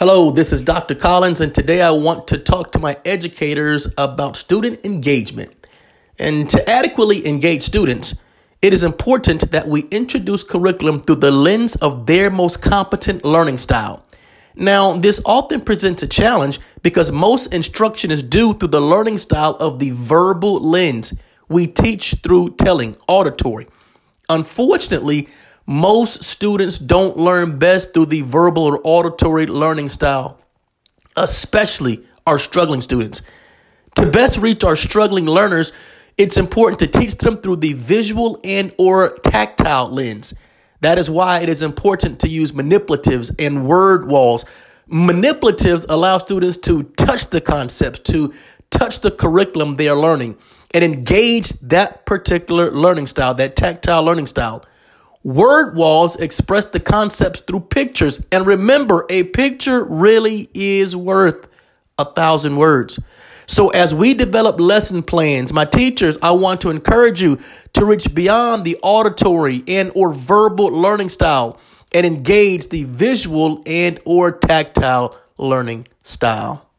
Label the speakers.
Speaker 1: Hello, this is Dr. Collins, and today I want to talk to my educators about student engagement. And to adequately engage students, it is important that we introduce curriculum through the lens of their most competent learning style. Now, this often presents a challenge because most instruction is due through the learning style of the verbal lens. We teach through telling, auditory. Unfortunately, most students don't learn best through the verbal or auditory learning style, especially our struggling students. To best reach our struggling learners, it's important to teach them through the visual and or tactile lens. That is why it is important to use manipulatives and word walls. Manipulatives allow students to touch the concepts, to touch the curriculum they are learning, and engage that particular learning style, that tactile learning style. Word walls express the concepts through pictures. And remember, a picture really is worth a thousand words. So as we develop lesson plans, my teachers, I want to encourage you to reach beyond the auditory and or verbal learning style and engage the visual and or tactile learning style.